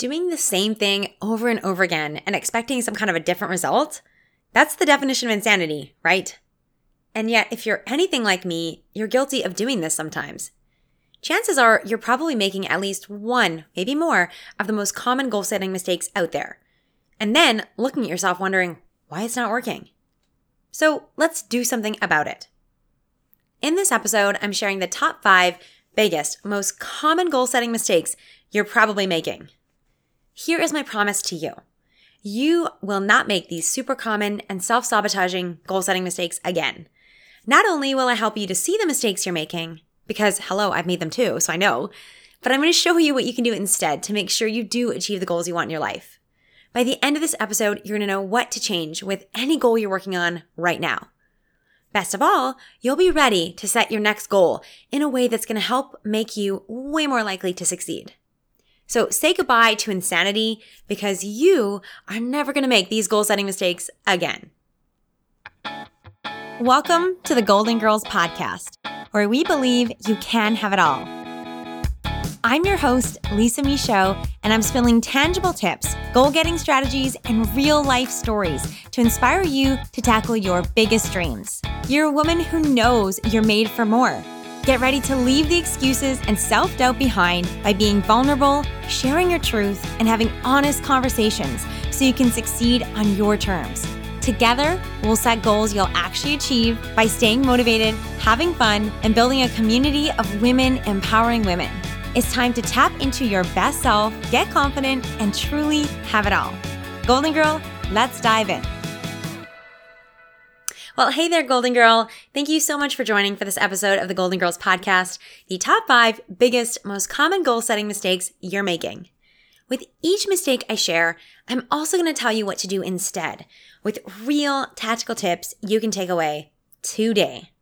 Doing the same thing over and over again and expecting some kind of a different result, that's the definition of insanity, right? And yet, if you're anything like me, you're guilty of doing this sometimes. Chances are you're probably making at least one, maybe more, of the most common goal setting mistakes out there. And then looking at yourself wondering why it's not working. So let's do something about it. In this episode, I'm sharing the top five biggest, most common goal setting mistakes you're probably making. Here is my promise to you. You will not make these super common and self sabotaging goal setting mistakes again. Not only will I help you to see the mistakes you're making, because hello, I've made them too, so I know, but I'm going to show you what you can do instead to make sure you do achieve the goals you want in your life. By the end of this episode, you're going to know what to change with any goal you're working on right now. Best of all, you'll be ready to set your next goal in a way that's going to help make you way more likely to succeed. So say goodbye to insanity because you are never going to make these goal setting mistakes again. Welcome to the Golden Girls Podcast, where we believe you can have it all. I'm your host, Lisa Michaud, and I'm spilling tangible tips, goal getting strategies, and real life stories to inspire you to tackle your biggest dreams. You're a woman who knows you're made for more. Get ready to leave the excuses and self doubt behind by being vulnerable, sharing your truth, and having honest conversations so you can succeed on your terms. Together, we'll set goals you'll actually achieve by staying motivated, having fun, and building a community of women empowering women. It's time to tap into your best self, get confident, and truly have it all. Golden Girl, let's dive in. Well, hey there, Golden Girl. Thank you so much for joining for this episode of the Golden Girls podcast, the top five biggest, most common goal setting mistakes you're making. With each mistake I share, I'm also going to tell you what to do instead with real tactical tips you can take away today.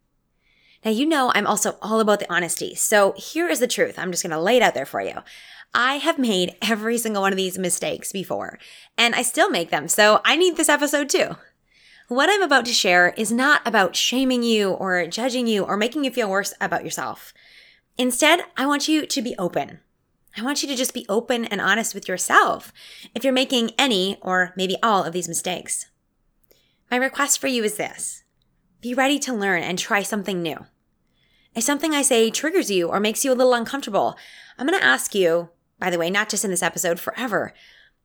Now, you know, I'm also all about the honesty. So here is the truth. I'm just going to lay it out there for you. I have made every single one of these mistakes before, and I still make them. So I need this episode too. What I'm about to share is not about shaming you or judging you or making you feel worse about yourself. Instead, I want you to be open. I want you to just be open and honest with yourself if you're making any or maybe all of these mistakes. My request for you is this be ready to learn and try something new. If something I say triggers you or makes you a little uncomfortable, I'm going to ask you, by the way, not just in this episode, forever,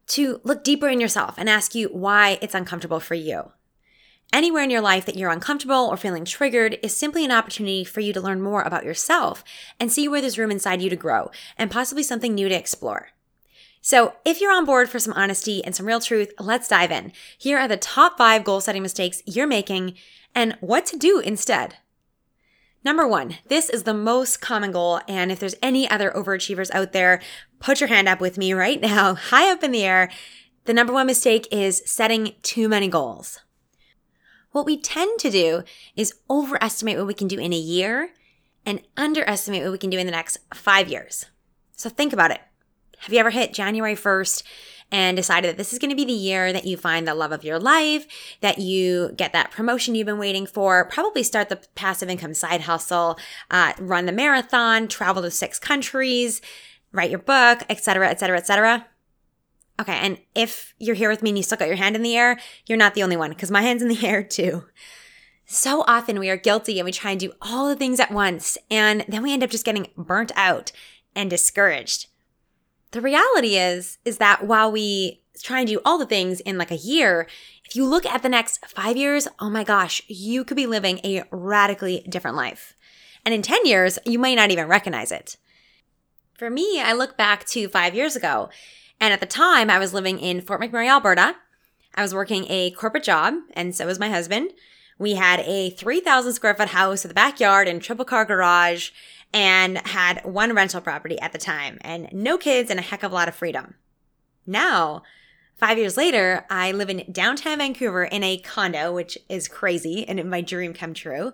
to look deeper in yourself and ask you why it's uncomfortable for you. Anywhere in your life that you're uncomfortable or feeling triggered is simply an opportunity for you to learn more about yourself and see where there's room inside you to grow and possibly something new to explore. So, if you're on board for some honesty and some real truth, let's dive in. Here are the top five goal setting mistakes you're making and what to do instead. Number one, this is the most common goal. And if there's any other overachievers out there, put your hand up with me right now, high up in the air. The number one mistake is setting too many goals. What we tend to do is overestimate what we can do in a year and underestimate what we can do in the next five years. So think about it. Have you ever hit January 1st and decided that this is going to be the year that you find the love of your life, that you get that promotion you've been waiting for, probably start the passive income side hustle, uh, run the marathon, travel to six countries, write your book, etc., etc., etc. Okay, and if you're here with me and you still got your hand in the air, you're not the only one because my hand's in the air too. So often we are guilty and we try and do all the things at once, and then we end up just getting burnt out and discouraged. The reality is, is that while we try and do all the things in like a year, if you look at the next five years, oh my gosh, you could be living a radically different life. And in 10 years, you might not even recognize it. For me, I look back to five years ago, and at the time, I was living in Fort McMurray, Alberta. I was working a corporate job, and so was my husband. We had a 3,000 square foot house with a backyard and triple car garage and had one rental property at the time and no kids and a heck of a lot of freedom. Now, five years later, I live in downtown Vancouver in a condo, which is crazy and my dream come true.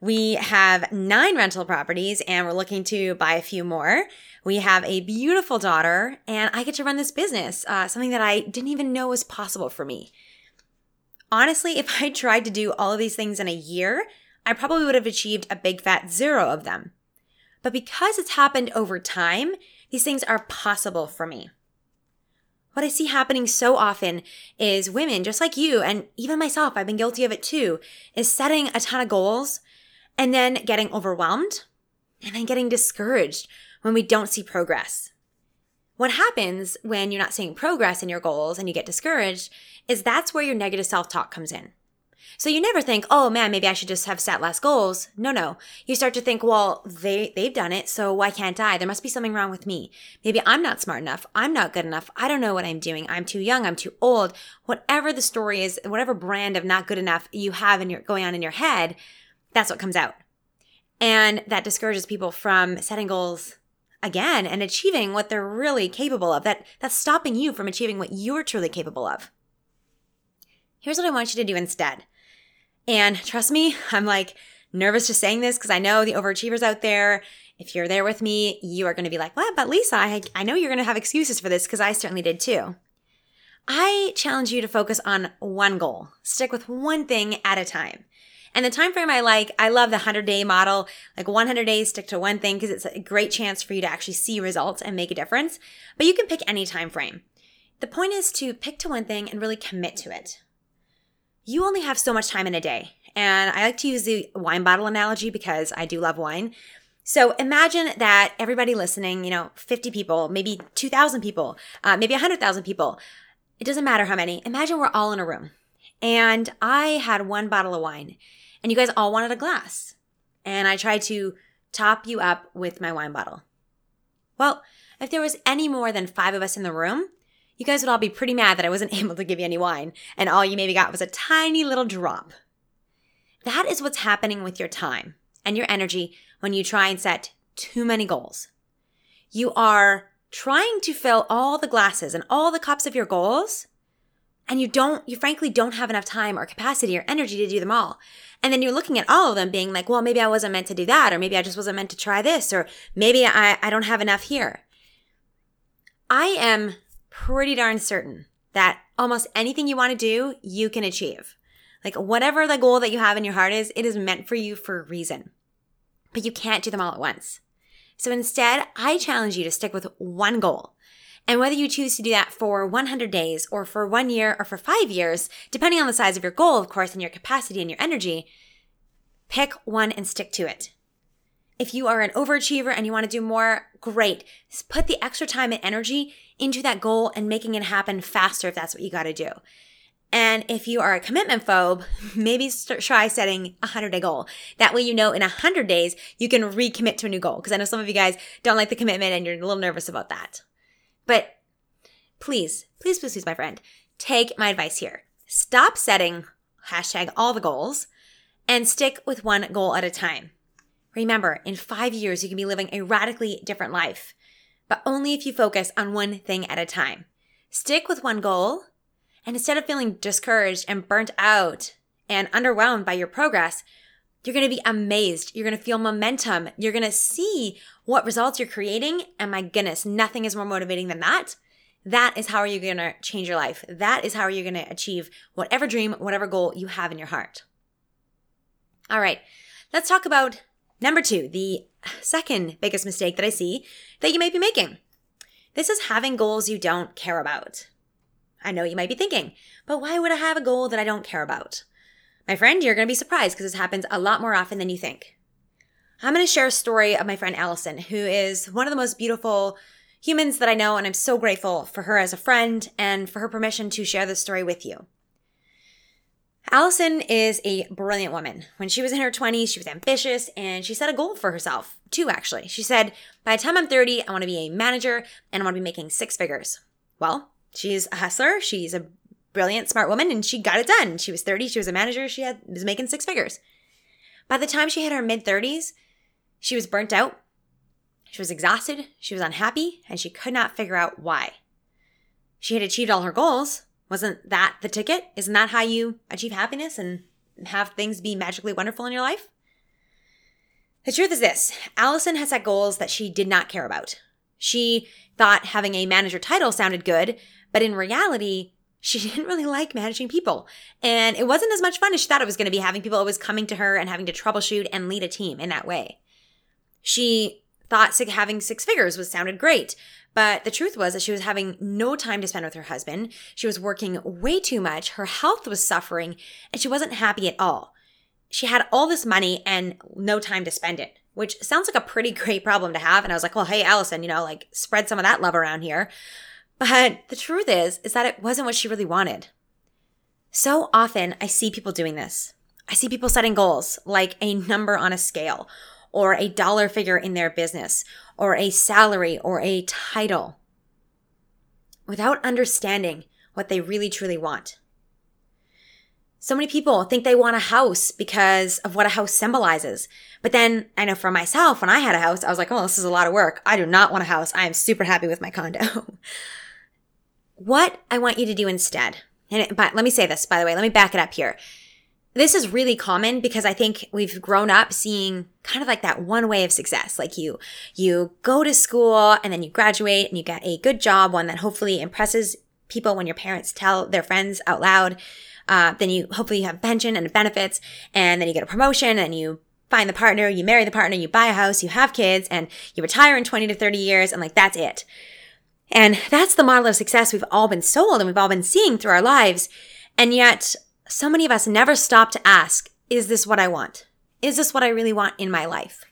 We have nine rental properties and we're looking to buy a few more. We have a beautiful daughter and I get to run this business, uh, something that I didn't even know was possible for me. Honestly, if I tried to do all of these things in a year, I probably would have achieved a big fat zero of them. But because it's happened over time, these things are possible for me. what I see happening so often is women, just like you, and even myself, I've been guilty of it too, is setting a ton of goals and then getting overwhelmed and then getting discouraged when we don't see progress. What happens when you're not seeing progress in your goals and you get discouraged is that's where your negative self talk comes in. So you never think, oh man, maybe I should just have set less goals. No, no. You start to think, well, they, they've done it, so why can't I? There must be something wrong with me. Maybe I'm not smart enough. I'm not good enough. I don't know what I'm doing. I'm too young. I'm too old. Whatever the story is, whatever brand of not good enough you have in your, going on in your head, that's what comes out. And that discourages people from setting goals again and achieving what they're really capable of. That that's stopping you from achieving what you're truly capable of. Here's what I want you to do instead. And trust me, I'm like nervous just saying this because I know the overachievers out there. If you're there with me, you are going to be like, well, But Lisa, I, I know you're going to have excuses for this because I certainly did too. I challenge you to focus on one goal. Stick with one thing at a time. And the time frame I like, I love the 100 day model, like 100 days, stick to one thing because it's a great chance for you to actually see results and make a difference. But you can pick any time frame. The point is to pick to one thing and really commit to it you only have so much time in a day. And I like to use the wine bottle analogy because I do love wine. So imagine that everybody listening, you know, 50 people, maybe 2,000 people, uh, maybe 100,000 people. It doesn't matter how many. Imagine we're all in a room. And I had one bottle of wine, and you guys all wanted a glass. And I tried to top you up with my wine bottle. Well, if there was any more than five of us in the room, you guys would all be pretty mad that I wasn't able to give you any wine, and all you maybe got was a tiny little drop. That is what's happening with your time and your energy when you try and set too many goals. You are trying to fill all the glasses and all the cups of your goals, and you don't, you frankly don't have enough time or capacity or energy to do them all. And then you're looking at all of them being like, well, maybe I wasn't meant to do that, or maybe I just wasn't meant to try this, or maybe I, I don't have enough here. I am pretty darn certain that almost anything you want to do, you can achieve. Like whatever the goal that you have in your heart is, it is meant for you for a reason. But you can't do them all at once. So instead, I challenge you to stick with one goal. And whether you choose to do that for 100 days or for one year or for five years, depending on the size of your goal, of course, and your capacity and your energy, pick one and stick to it. If you are an overachiever and you want to do more, great. Put the extra time and energy into that goal and making it happen faster if that's what you got to do. And if you are a commitment phobe, maybe try setting a 100 day goal. That way, you know, in 100 days, you can recommit to a new goal. Because I know some of you guys don't like the commitment and you're a little nervous about that. But please, please, please, please, my friend, take my advice here. Stop setting hashtag all the goals and stick with one goal at a time. Remember, in five years, you can be living a radically different life, but only if you focus on one thing at a time. Stick with one goal, and instead of feeling discouraged and burnt out and underwhelmed by your progress, you're going to be amazed. You're going to feel momentum. You're going to see what results you're creating. And my goodness, nothing is more motivating than that. That is how are you going to change your life. That is how are you going to achieve whatever dream, whatever goal you have in your heart. All right, let's talk about Number two, the second biggest mistake that I see that you may be making. This is having goals you don't care about. I know you might be thinking, but why would I have a goal that I don't care about? My friend, you're going to be surprised because this happens a lot more often than you think. I'm going to share a story of my friend Allison, who is one of the most beautiful humans that I know, and I'm so grateful for her as a friend and for her permission to share this story with you. Allison is a brilliant woman. When she was in her 20s, she was ambitious and she set a goal for herself, too, actually. She said, By the time I'm 30, I want to be a manager and I want to be making six figures. Well, she's a hustler. She's a brilliant, smart woman and she got it done. She was 30, she was a manager, she had, was making six figures. By the time she hit her mid 30s, she was burnt out, she was exhausted, she was unhappy, and she could not figure out why. She had achieved all her goals, wasn't that the ticket? Isn't that how you achieve happiness and have things be magically wonderful in your life? The truth is this Allison had set goals that she did not care about. She thought having a manager title sounded good, but in reality, she didn't really like managing people. And it wasn't as much fun as she thought it was going to be having people always coming to her and having to troubleshoot and lead a team in that way. She thought having six figures was sounded great, But the truth was that she was having no time to spend with her husband. She was working way too much. Her health was suffering and she wasn't happy at all. She had all this money and no time to spend it, which sounds like a pretty great problem to have. And I was like, well, hey, Allison, you know, like spread some of that love around here. But the truth is, is that it wasn't what she really wanted. So often I see people doing this. I see people setting goals like a number on a scale or a dollar figure in their business or a salary or a title without understanding what they really truly want. So many people think they want a house because of what a house symbolizes. But then I know for myself, when I had a house, I was like, oh, this is a lot of work. I do not want a house. I am super happy with my condo. what I want you to do instead, and but let me say this, by the way, let me back it up here this is really common because I think we've grown up seeing kind of like that one way of success. Like you, you go to school and then you graduate and you get a good job, one that hopefully impresses people when your parents tell their friends out loud. Uh, then you hopefully you have pension and benefits and then you get a promotion and you find the partner, you marry the partner, you buy a house, you have kids and you retire in 20 to 30 years and like that's it. And that's the model of success we've all been sold and we've all been seeing through our lives. And yet so many of us never stop to ask, is this what I want? Is this what I really want in my life?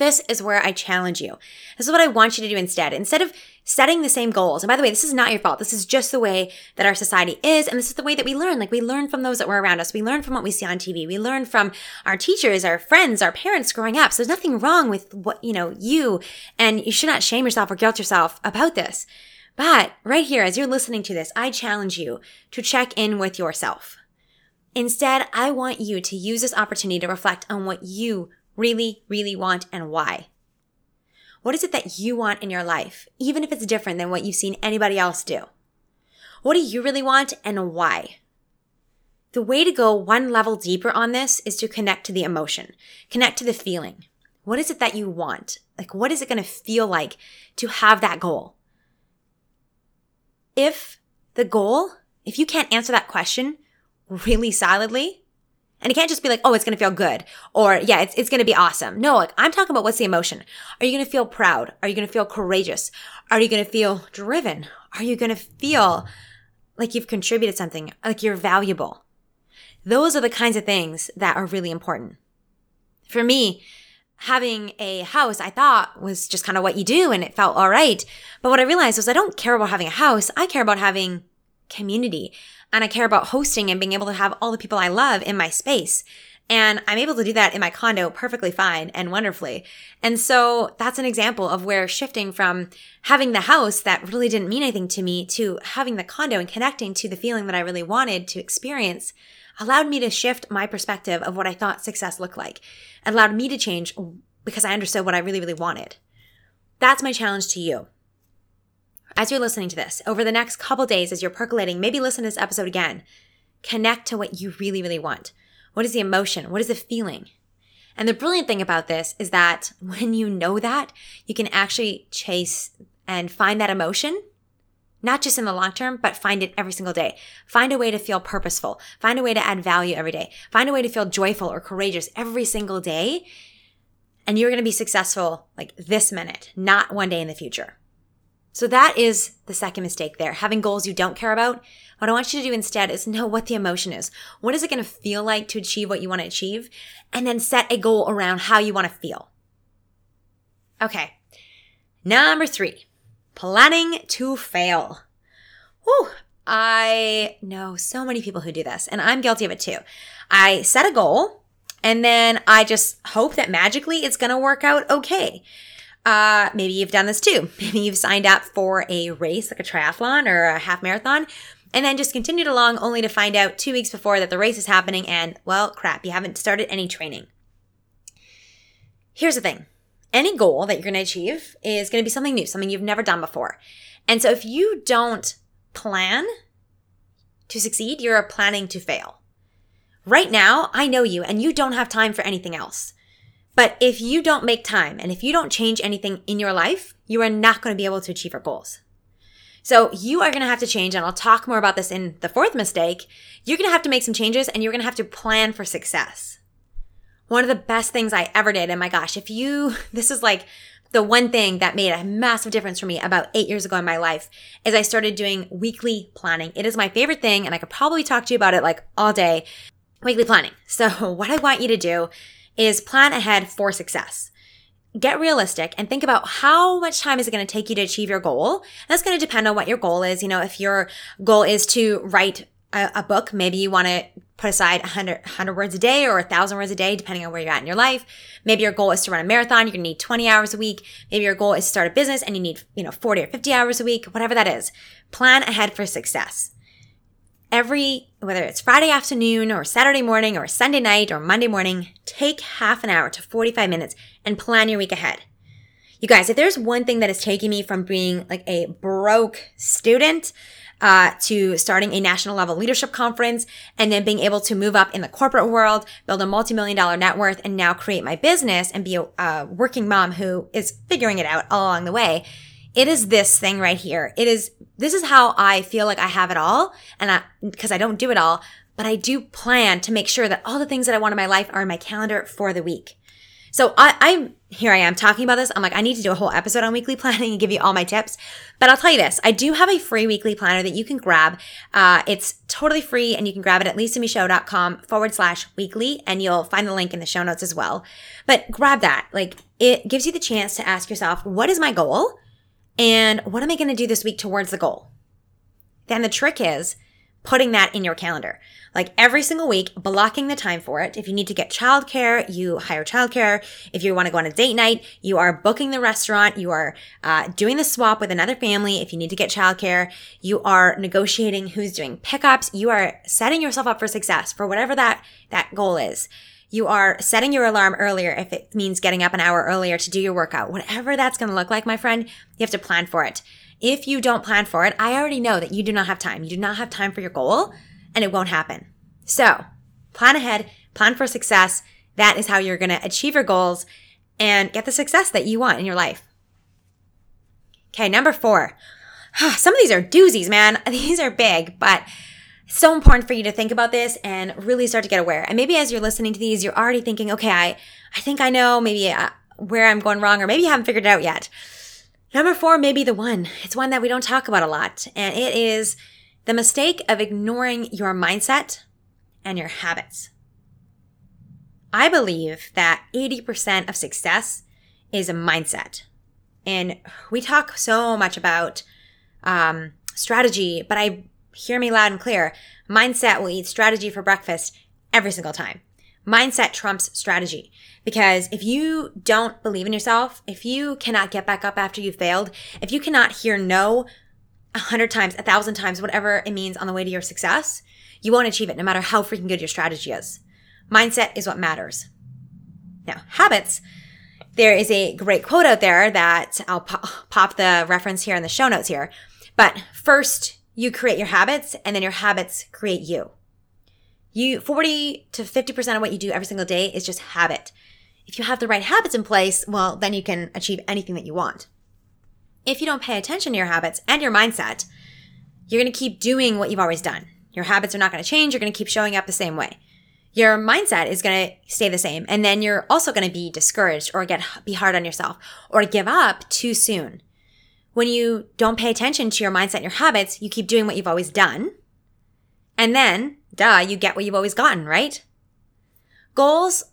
This is where I challenge you. This is what I want you to do instead. Instead of setting the same goals, and by the way, this is not your fault. This is just the way that our society is. And this is the way that we learn. Like we learn from those that were around us. We learn from what we see on TV. We learn from our teachers, our friends, our parents growing up. So there's nothing wrong with what, you know, you, and you should not shame yourself or guilt yourself about this. But right here, as you're listening to this, I challenge you to check in with yourself. Instead, I want you to use this opportunity to reflect on what you really, really want and why. What is it that you want in your life, even if it's different than what you've seen anybody else do? What do you really want and why? The way to go one level deeper on this is to connect to the emotion, connect to the feeling. What is it that you want? Like, what is it going to feel like to have that goal? If the goal, if you can't answer that question really solidly, and it can't just be like, oh, it's going to feel good or yeah, it's, it's going to be awesome. No, like I'm talking about what's the emotion. Are you going to feel proud? Are you going to feel courageous? Are you going to feel driven? Are you going to feel like you've contributed something, like you're valuable? Those are the kinds of things that are really important. For me, having a house I thought was just kind of what you do and it felt all right. But what I realized was I don't care about having a house. I care about having community and I care about hosting and being able to have all the people I love in my space. And I'm able to do that in my condo perfectly fine and wonderfully. And so that's an example of where shifting from having the house that really didn't mean anything to me to having the condo and connecting to the feeling that I really wanted to experience allowed me to shift my perspective of what I thought success looked like. Allowed me to change because I understood what I really, really wanted. That's my challenge to you. As you're listening to this, over the next couple days, as you're percolating, maybe listen to this episode again. Connect to what you really, really want. What is the emotion? What is the feeling? And the brilliant thing about this is that when you know that, you can actually chase and find that emotion, not just in the long term, but find it every single day. Find a way to feel purposeful. Find a way to add value every day. Find a way to feel joyful or courageous every single day. And you're going to be successful like this minute, not one day in the future. So that is the second mistake there. Having goals you don't care about. What I want you to do instead is know what the emotion is. What is it going to feel like to achieve what you want to achieve? And then set a goal around how you want to feel. Okay. Number three, planning to fail. Whew. I know so many people who do this, and I'm guilty of it too. I set a goal and then I just hope that magically it's going to work out okay. Uh, maybe you've done this too. Maybe you've signed up for a race like a triathlon or a half marathon and then just continued along only to find out two weeks before that the race is happening and, well, crap, you haven't started any training. Here's the thing any goal that you're going to achieve is going to be something new, something you've never done before. And so if you don't plan to succeed, you're planning to fail. Right now, I know you and you don't have time for anything else. But if you don't make time and if you don't change anything in your life, you are not going to be able to achieve your goals. So you are going to have to change, and I'll talk more about this in the fourth mistake. You're going to have to make some changes and you're going to have to plan for success. One of the best things I ever did, and my gosh, if you, this is like the one thing that made a massive difference for me about eight years ago in my life is I started doing weekly planning. It is my favorite thing, and I could probably talk to you about it like all day. Weekly planning. So, what I want you to do is plan ahead for success. Get realistic and think about how much time is it going to take you to achieve your goal. That's going to depend on what your goal is. You know, if your goal is to write a, a book, maybe you want to put aside 100, 100 words a day or 1,000 words a day, depending on where you're at in your life. Maybe your goal is to run a marathon. You're going to need 20 hours a week. Maybe your goal is to start a business and you need, you know, 40 or 50 hours a week, whatever that is. Plan ahead for success. Every, whether it's Friday afternoon or Saturday morning or Sunday night or Monday morning, take half an hour to 45 minutes and plan your week ahead. You guys, if there's one thing that has taken me from being like a broke student uh, to starting a national level leadership conference and then being able to move up in the corporate world, build a multi-million dollar net worth and now create my business and be a, a working mom who is figuring it out all along the way. It is this thing right here. It is, this is how I feel like I have it all. And I, cause I don't do it all, but I do plan to make sure that all the things that I want in my life are in my calendar for the week. So I, I'm here I am talking about this. I'm like, I need to do a whole episode on weekly planning and give you all my tips. But I'll tell you this, I do have a free weekly planner that you can grab. Uh, it's totally free and you can grab it at lisamichaud.com forward slash weekly and you'll find the link in the show notes as well. But grab that. Like it gives you the chance to ask yourself, what is my goal? And what am I going to do this week towards the goal? Then the trick is putting that in your calendar. Like every single week, blocking the time for it. If you need to get childcare, you hire childcare. If you want to go on a date night, you are booking the restaurant. You are uh, doing the swap with another family. If you need to get childcare, you are negotiating who's doing pickups. You are setting yourself up for success for whatever that, that goal is. You are setting your alarm earlier if it means getting up an hour earlier to do your workout. Whatever that's going to look like, my friend, you have to plan for it. If you don't plan for it, I already know that you do not have time. You do not have time for your goal and it won't happen. So plan ahead, plan for success. That is how you're going to achieve your goals and get the success that you want in your life. Okay, number four. Some of these are doozies, man. These are big, but so important for you to think about this and really start to get aware. And maybe as you're listening to these, you're already thinking, okay, I, I think I know maybe uh, where I'm going wrong, or maybe you haven't figured it out yet. Number four may be the one. It's one that we don't talk about a lot, and it is the mistake of ignoring your mindset and your habits. I believe that 80% of success is a mindset. And we talk so much about um, strategy, but I hear me loud and clear. Mindset will eat strategy for breakfast every single time. Mindset trumps strategy. Because if you don't believe in yourself, if you cannot get back up after you failed, if you cannot hear no a hundred times, a thousand times, whatever it means on the way to your success, you won't achieve it no matter how freaking good your strategy is. Mindset is what matters. Now, habits. There is a great quote out there that I'll pop the reference here in the show notes here. But first, you create your habits and then your habits create you. You 40 to 50% of what you do every single day is just habit. If you have the right habits in place, well, then you can achieve anything that you want. If you don't pay attention to your habits and your mindset, you're going to keep doing what you've always done. Your habits are not going to change. You're going to keep showing up the same way. Your mindset is going to stay the same. And then you're also going to be discouraged or get, be hard on yourself or give up too soon. When you don't pay attention to your mindset and your habits, you keep doing what you've always done. And then, duh, you get what you've always gotten, right? Goals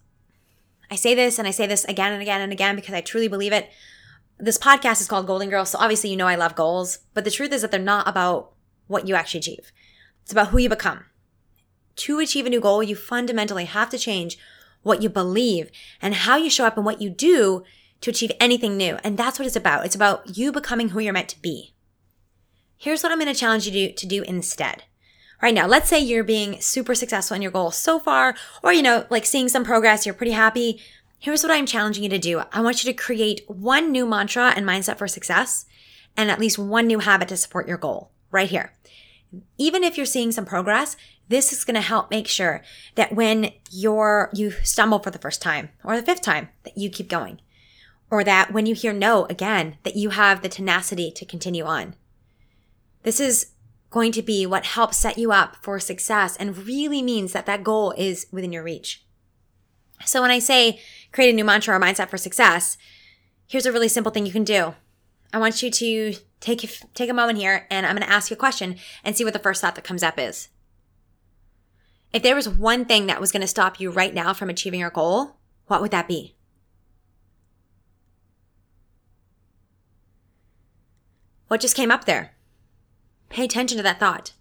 I say this and I say this again and again and again because I truly believe it. This podcast is called Golden Girls, so obviously you know I love goals, but the truth is that they're not about what you actually achieve. It's about who you become. To achieve a new goal, you fundamentally have to change what you believe and how you show up and what you do to achieve anything new. And that's what it's about. It's about you becoming who you're meant to be. Here's what I'm going to challenge you to, to do instead right now, let's say you're being super successful in your goal so far, or, you know, like seeing some progress, you're pretty happy. Here's what I'm challenging you to do. I want you to create one new mantra and mindset for success and at least one new habit to support your goal right here. Even if you're seeing some progress, this is going to help make sure that when you're, you stumble for the first time or the fifth time that you keep going or that when you hear no again, that you have the tenacity to continue on. This is going to be what helps set you up for success and really means that that goal is within your reach. So when I say create a new mantra or mindset for success, here's a really simple thing you can do. I want you to take take a moment here and I'm going to ask you a question and see what the first thought that comes up is. If there was one thing that was going to stop you right now from achieving your goal, what would that be? What just came up there? Pay attention to that thought.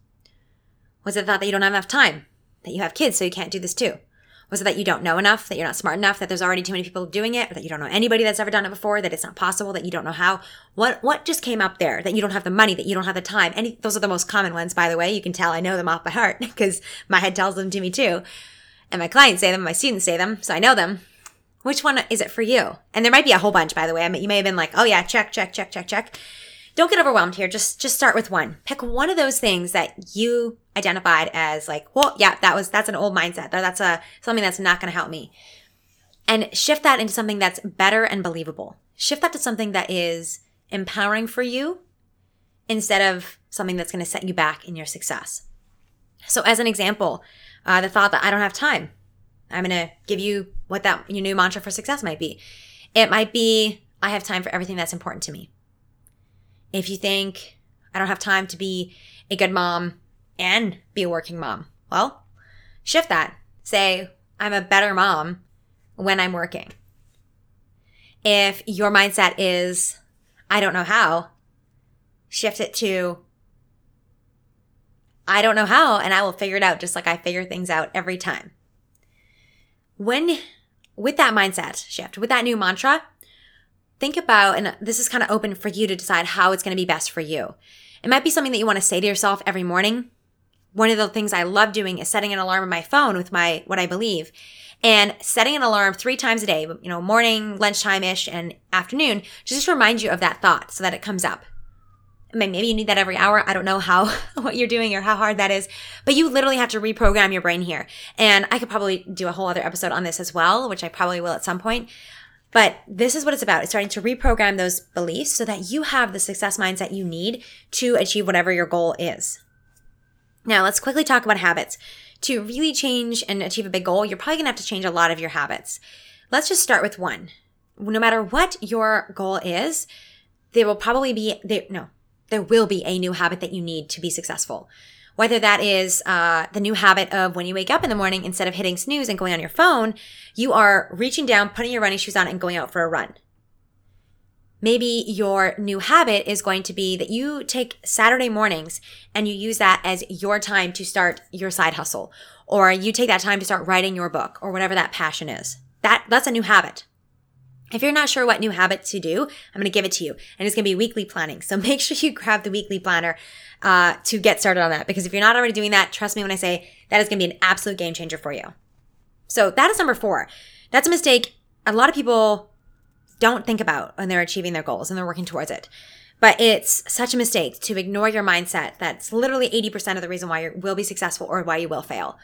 Was it the thought that you don't have enough time? That you have kids so you can't do this too? Was it that you don't know enough, that you're not smart enough, that there's already too many people doing it, or that you don't know anybody that's ever done it before, that it's not possible, that you don't know how? What what just came up there? That you don't have the money, that you don't have the time. Any those are the most common ones, by the way. You can tell I know them off by heart because my head tells them to me too. And my clients say them, my students say them, so I know them. Which one is it for you? And there might be a whole bunch, by the way. I mean, you may have been like, oh yeah, check, check, check, check, check. Don't get overwhelmed here. Just just start with one. Pick one of those things that you identified as like, well, yeah, that was that's an old mindset. That's a something that's not going to help me. And shift that into something that's better and believable. Shift that to something that is empowering for you instead of something that's going to set you back in your success. So, as an example, uh, the thought that I don't have time. I'm going to give you what that your new mantra for success might be. It might be I have time for everything that's important to me. If you think I don't have time to be a good mom and be a working mom, well, shift that. Say, I'm a better mom when I'm working. If your mindset is, I don't know how, shift it to, I don't know how, and I will figure it out just like I figure things out every time. When, with that mindset shift, with that new mantra, think about, and this is kind of open for you to decide how it's going to be best for you. It might be something that you want to say to yourself every morning. One of the things I love doing is setting an alarm on my phone with my, what I believe and setting an alarm three times a day, you know, morning, lunchtime ish, and afternoon, just to remind you of that thought so that it comes up. I mean, maybe you need that every hour. I don't know how, what you're doing or how hard that is, but you literally have to reprogram your brain here. And I could probably do a whole other episode on this as well, which I probably will at some point. But this is what it's about. It's starting to reprogram those beliefs so that you have the success mindset you need to achieve whatever your goal is. Now, let's quickly talk about habits. To really change and achieve a big goal, you're probably to have to change a lot of your habits. Let's just start with one. No matter what your goal is, there will probably be there no, there will be a new habit that you need to be successful. Whether that is uh, the new habit of when you wake up in the morning, instead of hitting snooze and going on your phone, you are reaching down, putting your running shoes on, and going out for a run. Maybe your new habit is going to be that you take Saturday mornings and you use that as your time to start your side hustle, or you take that time to start writing your book, or whatever that passion is. That that's a new habit. If you're not sure what new habit to do, I'm going to give it to you. And it's going to be weekly planning. So make sure you grab the weekly planner uh, to get started on that. Because if you're not already doing that, trust me when I say that is going to be an absolute game changer for you. So that is number four. That's a mistake a lot of people don't think about when they're achieving their goals and they're working towards it. But it's such a mistake to ignore your mindset. That's literally 80% of the reason why you will be successful or why you will fail.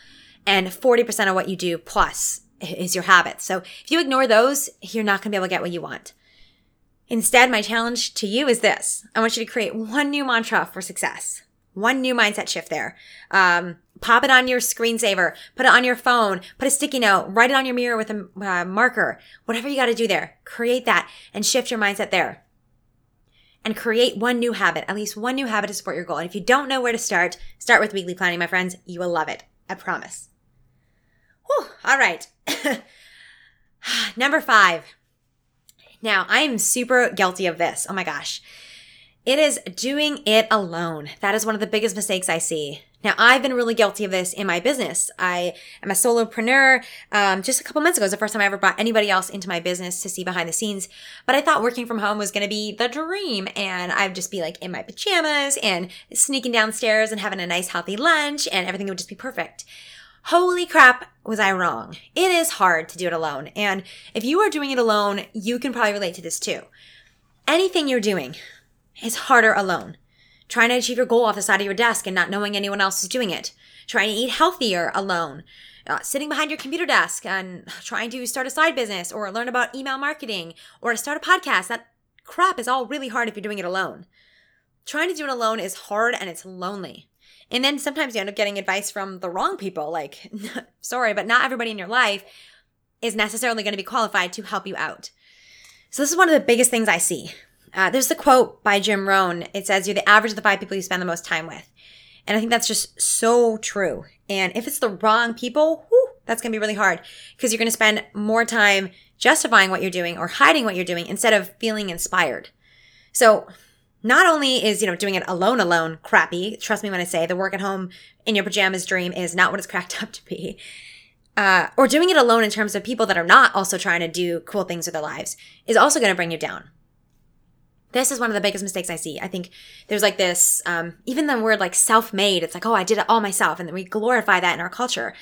And 40% of what you do plus is your habits. So if you ignore those, you're not going to be able to get what you want. Instead, my challenge to you is this. I want you to create one new mantra for success. One new mindset shift there. Um, pop it on your screensaver, put it on your phone, put a sticky note, write it on your mirror with a uh, marker, whatever you got to do there. Create that and shift your mindset there. And create one new habit, at least one new habit to support your goal. And if you don't know where to start, start with weekly planning, my friends. You will love it. I promise. Whew, all right. Number five. Now, I am super guilty of this. Oh my gosh. It is doing it alone. That is one of the biggest mistakes I see. Now, I've been really guilty of this in my business. I am a solopreneur. Um, just a couple months ago was the first time I ever brought anybody else into my business to see behind the scenes. But I thought working from home was going to be the dream. And I'd just be like in my pajamas and sneaking downstairs and having a nice, healthy lunch and everything would just be perfect. Holy crap, was I wrong? It is hard to do it alone. And if you are doing it alone, you can probably relate to this too. Anything you're doing is harder alone. Trying to achieve your goal off the side of your desk and not knowing anyone else is doing it. Trying to eat healthier alone. Uh, sitting behind your computer desk and trying to start a side business or learn about email marketing or start a podcast. That crap is all really hard if you're doing it alone. Trying to do it alone is hard and it's lonely. And then sometimes you end up getting advice from the wrong people. Like, sorry, but not everybody in your life is necessarily going to be qualified to help you out. So, this is one of the biggest things I see. Uh, there's the quote by Jim Rohn. It says, You're the average of the five people you spend the most time with. And I think that's just so true. And if it's the wrong people, whew, that's going to be really hard because you're going to spend more time justifying what you're doing or hiding what you're doing instead of feeling inspired. So, not only is, you know, doing it alone alone crappy, trust me when I say the work at home in your pajamas dream is not what it's cracked up to be. Uh, or doing it alone in terms of people that are not also trying to do cool things with their lives is also going to bring you down. This is one of the biggest mistakes I see. I think there's like this, um, even the word like self made, it's like, oh, I did it all myself. And then we glorify that in our culture.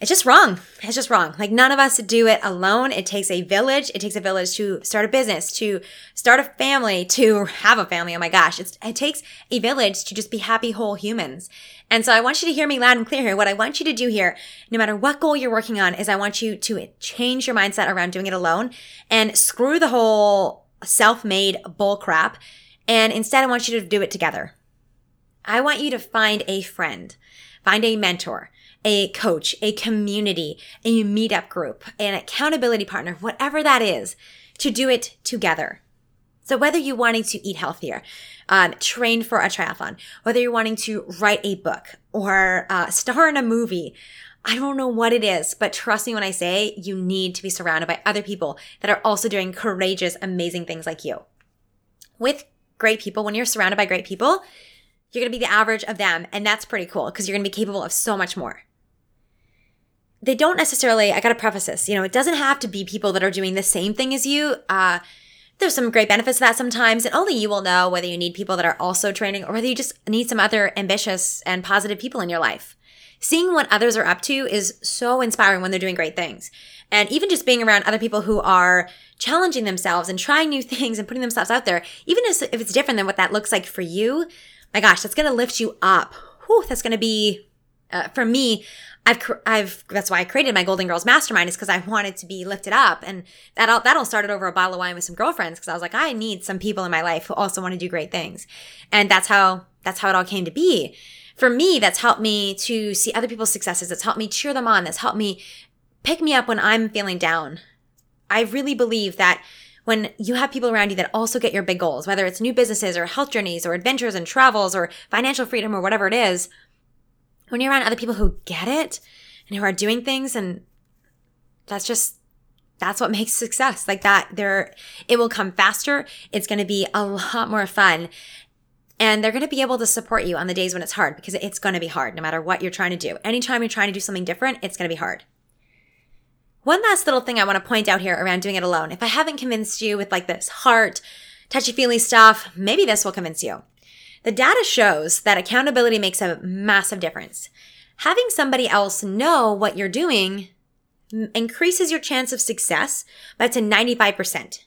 It's just wrong. It's just wrong. Like none of us do it alone. It takes a village. It takes a village to start a business, to start a family, to have a family. Oh my gosh. It's, it takes a village to just be happy, whole humans. And so I want you to hear me loud and clear here. What I want you to do here, no matter what goal you're working on, is I want you to change your mindset around doing it alone and screw the whole self made bull crap. And instead, I want you to do it together. I want you to find a friend, find a mentor, a coach, a community, a meetup group, an accountability partner, whatever that is, to do it together. So whether you're wanting to eat healthier, um, train for a triathlon, whether you're wanting to write a book or uh, star in a movie, I don't know what it is, but trust me when I say you need to be surrounded by other people that are also doing courageous, amazing things like you. With great people, when you're surrounded by great people, you're going to be the average of them. And that's pretty cool because you're going to be capable of so much more. They don't necessarily, I got to preface this, you know, it doesn't have to be people that are doing the same thing as you. Uh, there's some great benefits to that sometimes, and only you will know whether you need people that are also training or whether you just need some other ambitious and positive people in your life. Seeing what others are up to is so inspiring when they're doing great things. And even just being around other people who are challenging themselves and trying new things and putting themselves out there, even if it's different than what that looks like for you, my gosh, that's to lift you up. Whew, that's to be, uh, for me, I've, I've, that's why I created my Golden Girls Mastermind is because I wanted to be lifted up. And that all, that all started over a bottle of wine with some girlfriends because I was like, I need some people in my life who also want to do great things. And that's how, that's how it all came to be for me, that's helped me to see other people's successes. That's helped me cheer them on. That's helped me pick me up when I'm feeling down. I really believe that when you have people around you that also get your big goals, whether it's new businesses or health journeys or adventures and travels or financial freedom or whatever it is, when you're around other people who get it and who are doing things and that's just that's what makes success like that there it will come faster it's going to be a lot more fun and they're going to be able to support you on the days when it's hard because it's going to be hard no matter what you're trying to do. Anytime you're trying to do something different, it's going to be hard. One last little thing I want to point out here around doing it alone. If I haven't convinced you with like this heart, touchy feely stuff, maybe this will convince you. The data shows that accountability makes a massive difference. Having somebody else know what you're doing increases your chance of success by to 95%.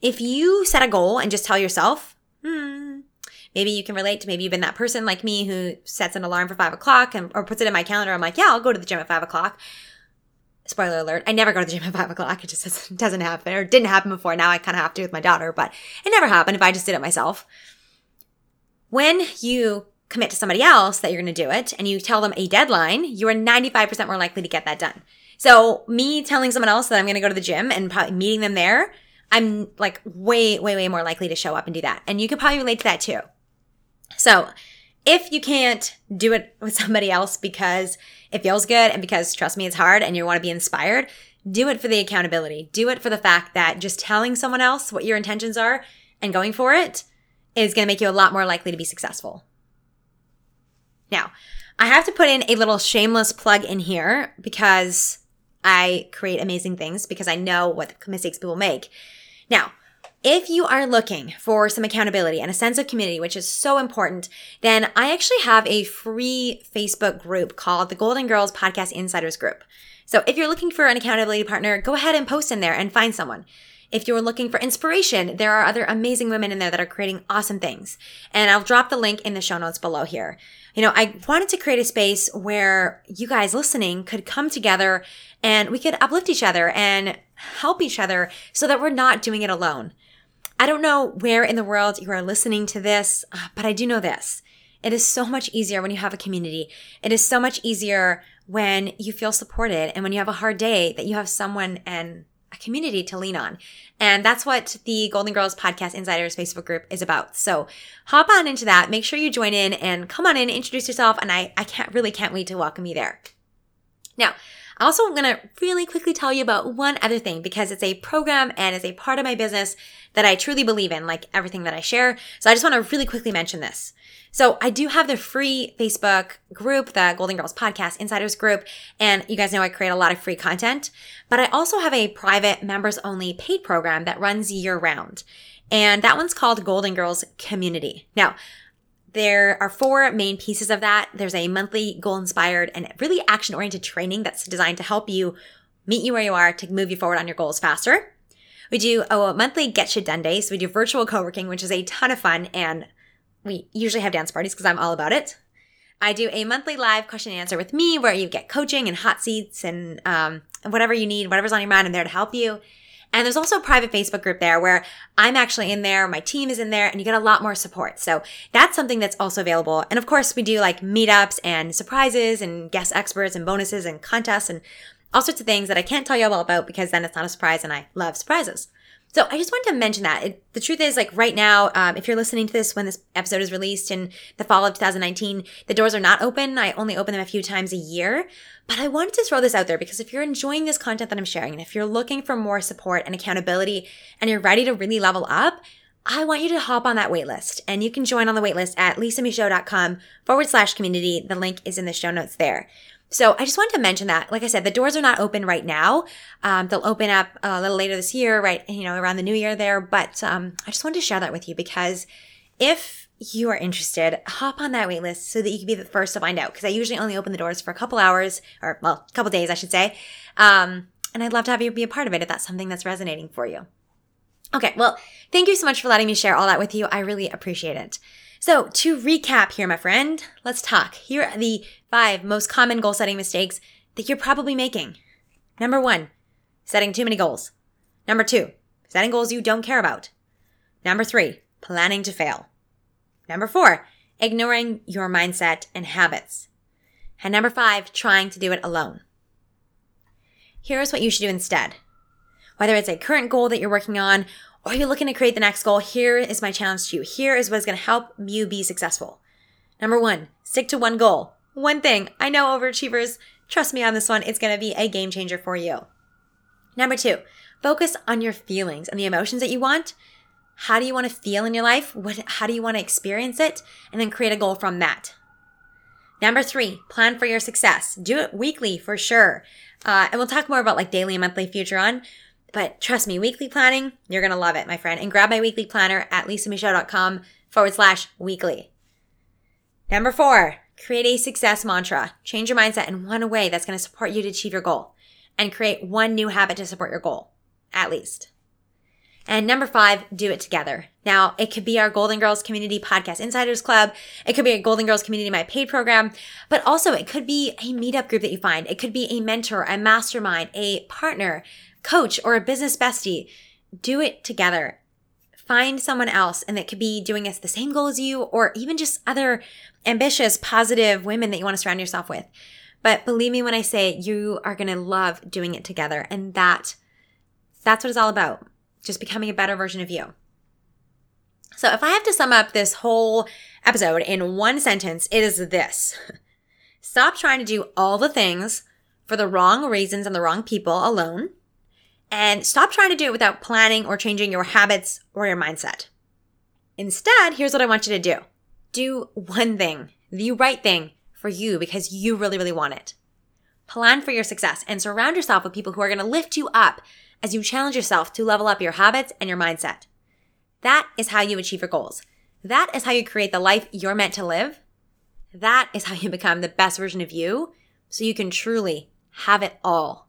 If you set a goal and just tell yourself, hmm, maybe you can relate to maybe you've been that person like me who sets an alarm for five o'clock and or puts it in my calendar. I'm like, yeah, I'll go to the gym at five o'clock. Spoiler alert, I never go to the gym at five o'clock. It just doesn't, happen or didn't happen before. Now I kind of have to with my daughter, but it never happened if I just did it myself. When you commit to somebody else that you're going to do it and you tell them a deadline, you are 95% more likely to get that done. So me telling someone else that I'm going to go to the gym and probably meeting them there, I'm like way, way, way more likely to show up and do that. And you could probably relate to that too. So if you can't do it with somebody else because it feels good and because trust me, it's hard and you want to be inspired, do it for the accountability. Do it for the fact that just telling someone else what your intentions are and going for it is going to make you a lot more likely to be successful. Now, I have to put in a little shameless plug in here because I create amazing things because I know what mistakes people make. Now, if you are looking for some accountability and a sense of community, which is so important, then I actually have a free Facebook group called the Golden Girls Podcast Insiders Group. So if you're looking for an accountability partner, go ahead and post in there and find someone. If you're looking for inspiration, there are other amazing women in there that are creating awesome things. And I'll drop the link in the show notes below here. You know, I wanted to create a space where you guys listening could come together and we could uplift each other and help each other so that we're not doing it alone. I don't know where in the world you are listening to this, uh, but I do know this. It is so much easier when you have a community. It is so much easier when you feel supported and when you have a hard day that you have someone and a community to lean on. And that's what the Golden Girls Podcast Insiders Facebook group is about. So hop on into that. Make sure you join in and come on in, introduce yourself. And I, I can't really can't wait to welcome you there. Now, I also am going to really quickly tell you about one other thing because it's a program and it's a part of my business that I truly believe in, like everything that I share. So I just want to really quickly mention this. So I do have the free Facebook group, the Golden Girls Podcast Insiders group, and you guys know I create a lot of free content, but I also have a private members only paid program that runs year round. And that one's called Golden Girls Community. Now, there are four main pieces of that. There's a monthly goal inspired and really action oriented training that's designed to help you meet you where you are to move you forward on your goals faster. We do a monthly get shit done day. So we do virtual co-working, which is a ton of fun. And we usually have dance parties because I'm all about it. I do a monthly live question and answer with me where you get coaching and hot seats and um, whatever you need, whatever's on your mind, I'm there to help you. And there's also a private Facebook group there where I'm actually in there, my team is in there, and you get a lot more support. So that's something that's also available. And of course, we do like meetups and surprises and guest experts and bonuses and contests and all sorts of things that I can't tell you all about because then it's not a surprise and I love surprises. So I just wanted to mention that. It, the truth is, like right now, um, if you're listening to this when this episode is released in the fall of 2019, the doors are not open. I only open them a few times a year. But I wanted to throw this out there because if you're enjoying this content that I'm sharing, and if you're looking for more support and accountability, and you're ready to really level up, I want you to hop on that waitlist. And you can join on the waitlist at lisamichaud.com forward slash community. The link is in the show notes there. So I just wanted to mention that. Like I said, the doors are not open right now. Um, they'll open up a little later this year, right? You know, around the new year there. But um, I just wanted to share that with you because if you are interested, hop on that waitlist so that you can be the first to find out. Because I usually only open the doors for a couple hours, or well, a couple days, I should say. Um, and I'd love to have you be a part of it if that's something that's resonating for you. Okay, well, thank you so much for letting me share all that with you. I really appreciate it. So, to recap here, my friend, let's talk. Here are the five most common goal setting mistakes that you're probably making. Number one, setting too many goals. Number two, setting goals you don't care about. Number three, planning to fail. Number four, ignoring your mindset and habits. And number five, trying to do it alone. Here's what you should do instead. Whether it's a current goal that you're working on or you're looking to create the next goal, here is my challenge to you. Here is what is going to help you be successful. Number one, stick to one goal. One thing. I know overachievers, trust me on this one, it's going to be a game changer for you. Number two, focus on your feelings and the emotions that you want. How do you want to feel in your life? What, how do you want to experience it? And then create a goal from that. Number three, plan for your success. Do it weekly for sure. Uh, and we'll talk more about like daily and monthly future on. But trust me, weekly planning, you're going to love it, my friend. And grab my weekly planner at lisamichaud.com forward slash weekly. Number four, create a success mantra. Change your mindset in one way that's going to support you to achieve your goal and create one new habit to support your goal, at least. And number five, do it together. Now, it could be our Golden Girls Community Podcast Insiders Club. It could be a Golden Girls Community My Paid program, but also it could be a meetup group that you find. It could be a mentor, a mastermind, a partner, coach, or a business bestie. Do it together. Find someone else, and that could be doing us the same goal as you, or even just other ambitious, positive women that you want to surround yourself with. But believe me when I say you are going to love doing it together. And that, that's what it's all about. Just becoming a better version of you. So if I have to sum up this whole episode in one sentence, it is this. Stop trying to do all the things for the wrong reasons and the wrong people alone. And stop trying to do it without planning or changing your habits or your mindset. Instead, here's what I want you to do. Do one thing, the right thing for you because you really, really want it. Plan for your success and surround yourself with people who are going to lift you up as you challenge yourself to level up your habits and your mindset. That is how you achieve your goals. That is how you create the life you're meant to live. That is how you become the best version of you so you can truly have it all.